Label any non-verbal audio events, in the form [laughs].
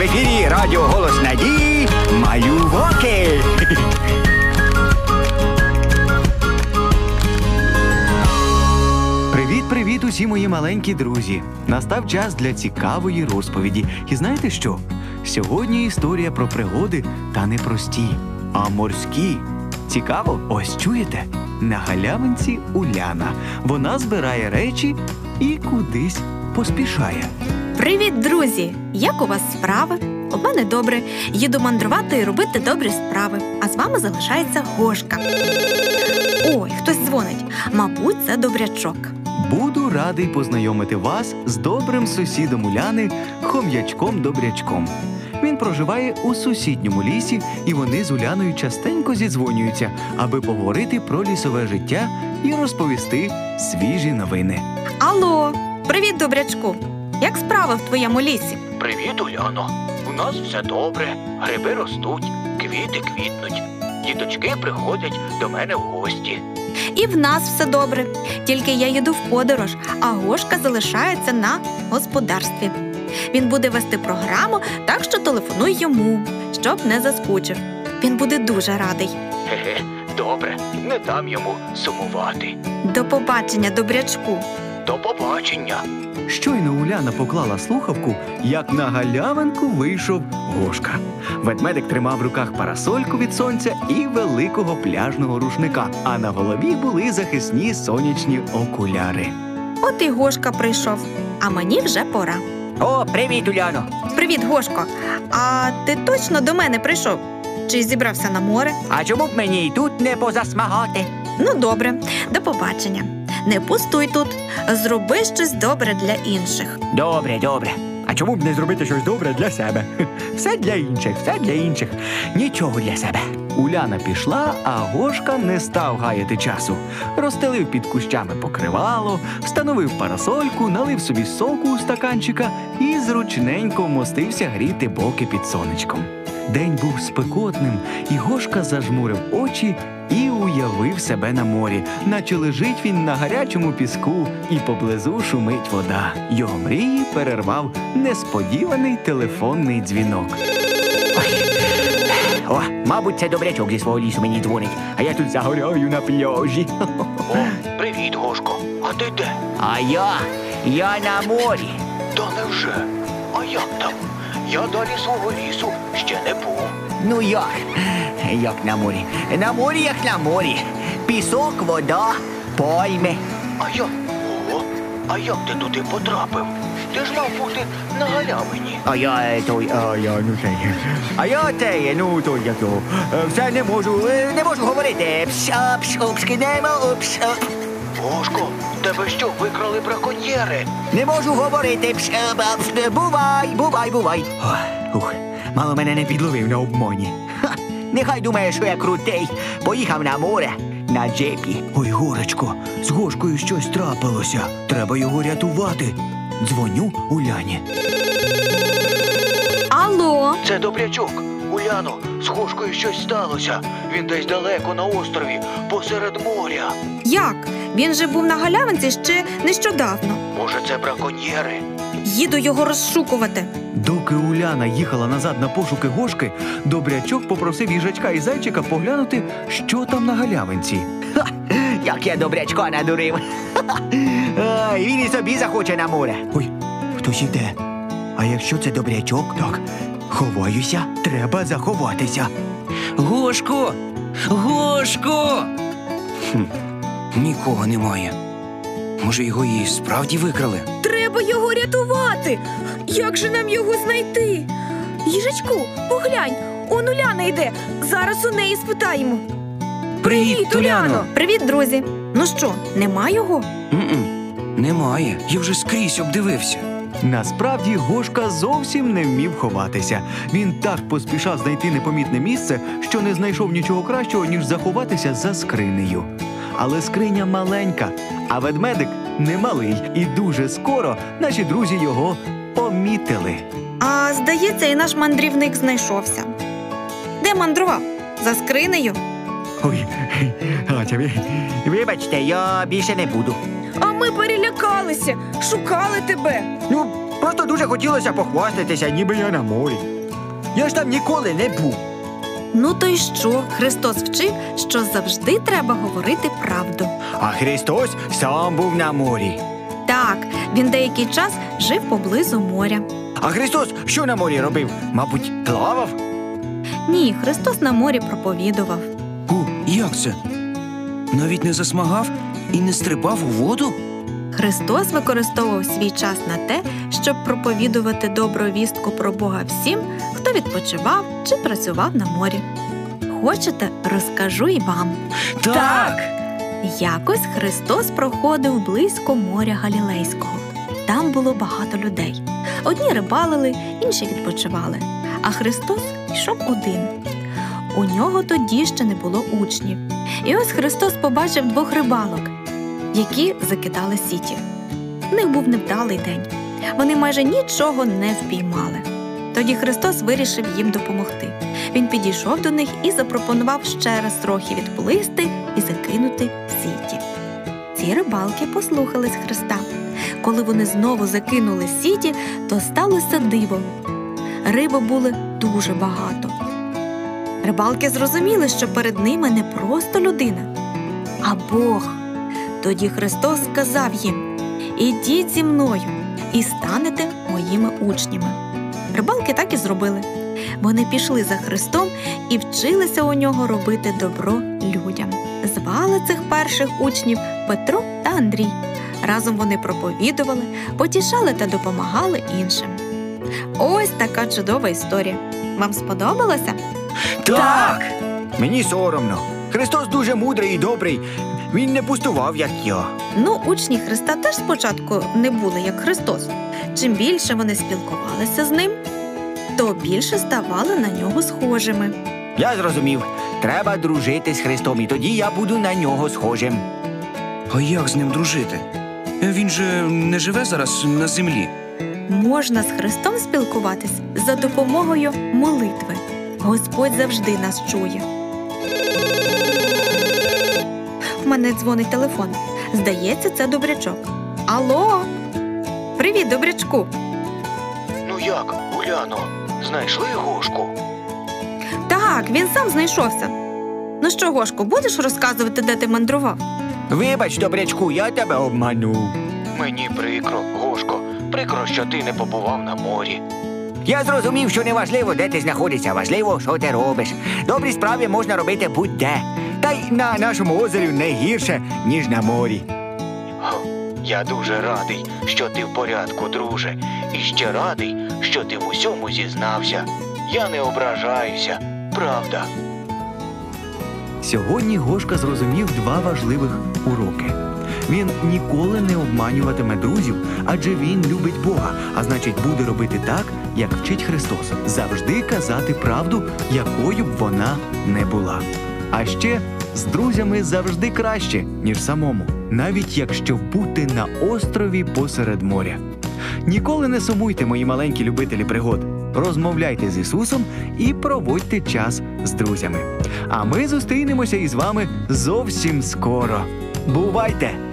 В ефірі Радіо Голос Надії Малюваки. Привіт, привіт, усі мої маленькі друзі! Настав час для цікавої розповіді. І знаєте що? Сьогодні історія про пригоди та не прості, а морські. Цікаво, ось чуєте? На галявинці Уляна. Вона збирає речі і кудись поспішає. Привіт, друзі! Як у вас справи? У мене добре. Їду мандрувати і робити добрі справи. А з вами залишається Гошка. Ой, хтось дзвонить. Мабуть, це добрячок. Буду радий познайомити вас з добрим сусідом Уляни, хом'ячком Добрячком. Він проживає у сусідньому лісі, і вони з Уляною частенько зідзвонюються, аби поговорити про лісове життя і розповісти свіжі новини. Алло, привіт, добрячку! Як справи в твоєму лісі? Привіт, Уляно. У нас все добре, гриби ростуть, квіти квітнуть. Діточки приходять до мене в гості. І в нас все добре. Тільки я їду в подорож, а Гошка залишається на господарстві. Він буде вести програму, так що телефонуй йому, щоб не заскучив. Він буде дуже радий. Хе-хе, добре, не дам йому сумувати. До побачення, добрячку. До побачення. Щойно Уляна поклала слухавку, як на галявинку вийшов Гошка. Ведмедик тримав в руках парасольку від сонця і великого пляжного рушника, а на голові були захисні сонячні окуляри. От і Гошка прийшов, а мені вже пора. О, привіт, Уляно. Привіт, Гошко. А ти точно до мене прийшов? Чи зібрався на море? А чому б мені і тут не позасмагати? Ну, добре, до побачення. Не пустуй тут, зроби щось добре для інших. Добре, добре. А чому б не зробити щось добре для себе? [laughs] Все для інших, все для інших. Нічого для себе. Уляна пішла, а Гошка не став гаяти часу. Розстелив під кущами покривало, встановив парасольку, налив собі соку у стаканчика і зручненько вмостився гріти боки під сонечком. День був спекотним, і Гошка зажмурив очі і уявив себе на морі, наче лежить він на гарячому піску, і поблизу шумить вода. Його мрії перервав несподіваний телефонний дзвінок. О, мабуть, це добрячок зі свого лісу мені дзвонить, а я тут загоряю на пляжі. О, привіт, Гошко. А ти де? А я, я на морі. Та невже? А як там? Я далі свого лісу ще не був. Ну як? Як на морі? На морі, як на морі. Пісок, вода, пальми. А я. О, а як ти туди потрапив? Ти ж мав бути на галявині. А я той, а я ну це. А я те, ну той як його. е, Все не можу, е, не можу говорити. Пша, пшопшки, нема, пша. Гошко, тебе що, викрали браконьєри? Не можу говорити. Пш, бувай, бувай, бувай. Ох, Ух, мало мене не підловив на обмоні. Ха, нехай думає, що я крутий. Поїхав на море на джепі. Ой, горочко, з Гошкою щось трапилося. Треба його рятувати. Дзвоню Уляні. Алло, Це добрячок. Уляно, з Гошкою щось сталося. Він десь далеко на острові, посеред моря. як? Він же був на галявинці ще нещодавно. Може, це браконьєри? Їду його розшукувати. Доки Уляна їхала назад на пошуки Гошки, добрячок попросив їжачка і зайчика поглянути, що там на галявинці. Як я добрячка надурив. Ай, він і собі захоче на море. Ой, хтось іде. А якщо це добрячок, так. Ховаюся, треба заховатися. Гошко! Гошко! Хм, нікого немає. Може, його і справді викрали? Треба його рятувати. Як же нам його знайти? Їжачку, поглянь, он Уляна йде. Зараз у неї спитаємо. Привіт, Уляно! Привіт, друзі. Ну що, нема його? М-м, Немає. Я вже скрізь обдивився. Насправді Гошка зовсім не вмів ховатися. Він так поспішав знайти непомітне місце, що не знайшов нічого кращого, ніж заховатися за скринею. Але скриня маленька, а ведмедик немалий, і дуже скоро наші друзі його помітили. А здається, і наш мандрівник знайшовся. Де мандрував? За скринею? Ой, ви- вибачте, я більше не буду. Ми перелякалися, шукали тебе. Ну, просто дуже хотілося похвастатися, ніби я на морі. Я ж там ніколи не був. Ну то й що? Христос вчив, що завжди треба говорити правду. А Христос сам був на морі. Так, він деякий час жив поблизу моря. А Христос що на морі робив? Мабуть, плавав? Ні, Христос на морі проповідував. О, як це? Навіть не засмагав і не стрибав у воду? Христос використовував свій час на те, щоб проповідувати добру вістку про Бога всім, хто відпочивав чи працював на морі. Хочете, розкажу і вам. Якось Христос проходив близько моря Галілейського. Там було багато людей. Одні рибалили, інші відпочивали. А Христос йшов один. У нього тоді ще не було учнів. І ось Христос побачив двох рибалок, які закидали сіті. В них був невдалий день. Вони майже нічого не впіймали. Тоді Христос вирішив їм допомогти. Він підійшов до них і запропонував ще раз трохи відплисти і закинути сіті. Ці рибалки послухались Христа. Коли вони знову закинули сіті, то сталося диво. Риби були дуже багато. Рибалки зрозуміли, що перед ними не просто людина, а Бог. Тоді Христос сказав їм: Ідіть зі мною і станете моїми учнями. Рибалки так і зробили. Вони пішли за Христом і вчилися у нього робити добро людям. Звали цих перших учнів Петро та Андрій. Разом вони проповідували, потішали та допомагали іншим. Ось така чудова історія. Вам сподобалося? Так! Мені соромно. Христос дуже мудрий і добрий. Він не пустував, як я. Ну, учні Христа теж спочатку не були як Христос. Чим більше вони спілкувалися з ним, то більше ставали на нього схожими. Я зрозумів. Треба дружити з Христом, і тоді я буду на нього схожим. А як з ним дружити? Він же не живе зараз на землі. Можна з Христом спілкуватись за допомогою молитви. Господь завжди нас чує. Мене дзвонить телефон. Здається, це добрячок. Алло. Привіт, добрячку. Ну як, Уляно, знайшли гошку? Так, він сам знайшовся. Ну що, Гошко, будеш розказувати, де ти мандрував? Вибач, добрячку, я тебе обманув. Мені прикро, Гошко, прикро, що ти не побував на морі. Я зрозумів, що не важливо, де ти знаходишся, важливо, що ти робиш. Добрі справи можна робити будь-де. Та й на нашому озері не гірше, ніж на морі. Я дуже радий, що ти в порядку, друже, і ще радий, що ти в усьому зізнався. Я не ображаюся, правда. Сьогодні Гошка зрозумів два важливих уроки. Він ніколи не обманюватиме друзів, адже він любить Бога, а значить, буде робити так, як вчить Христос, завжди казати правду, якою б вона не була. А ще з друзями завжди краще, ніж самому, навіть якщо бути на острові посеред моря. Ніколи не сумуйте, мої маленькі любителі пригод. Розмовляйте з Ісусом і проводьте час з друзями. А ми зустрінемося із вами зовсім скоро. Бувайте!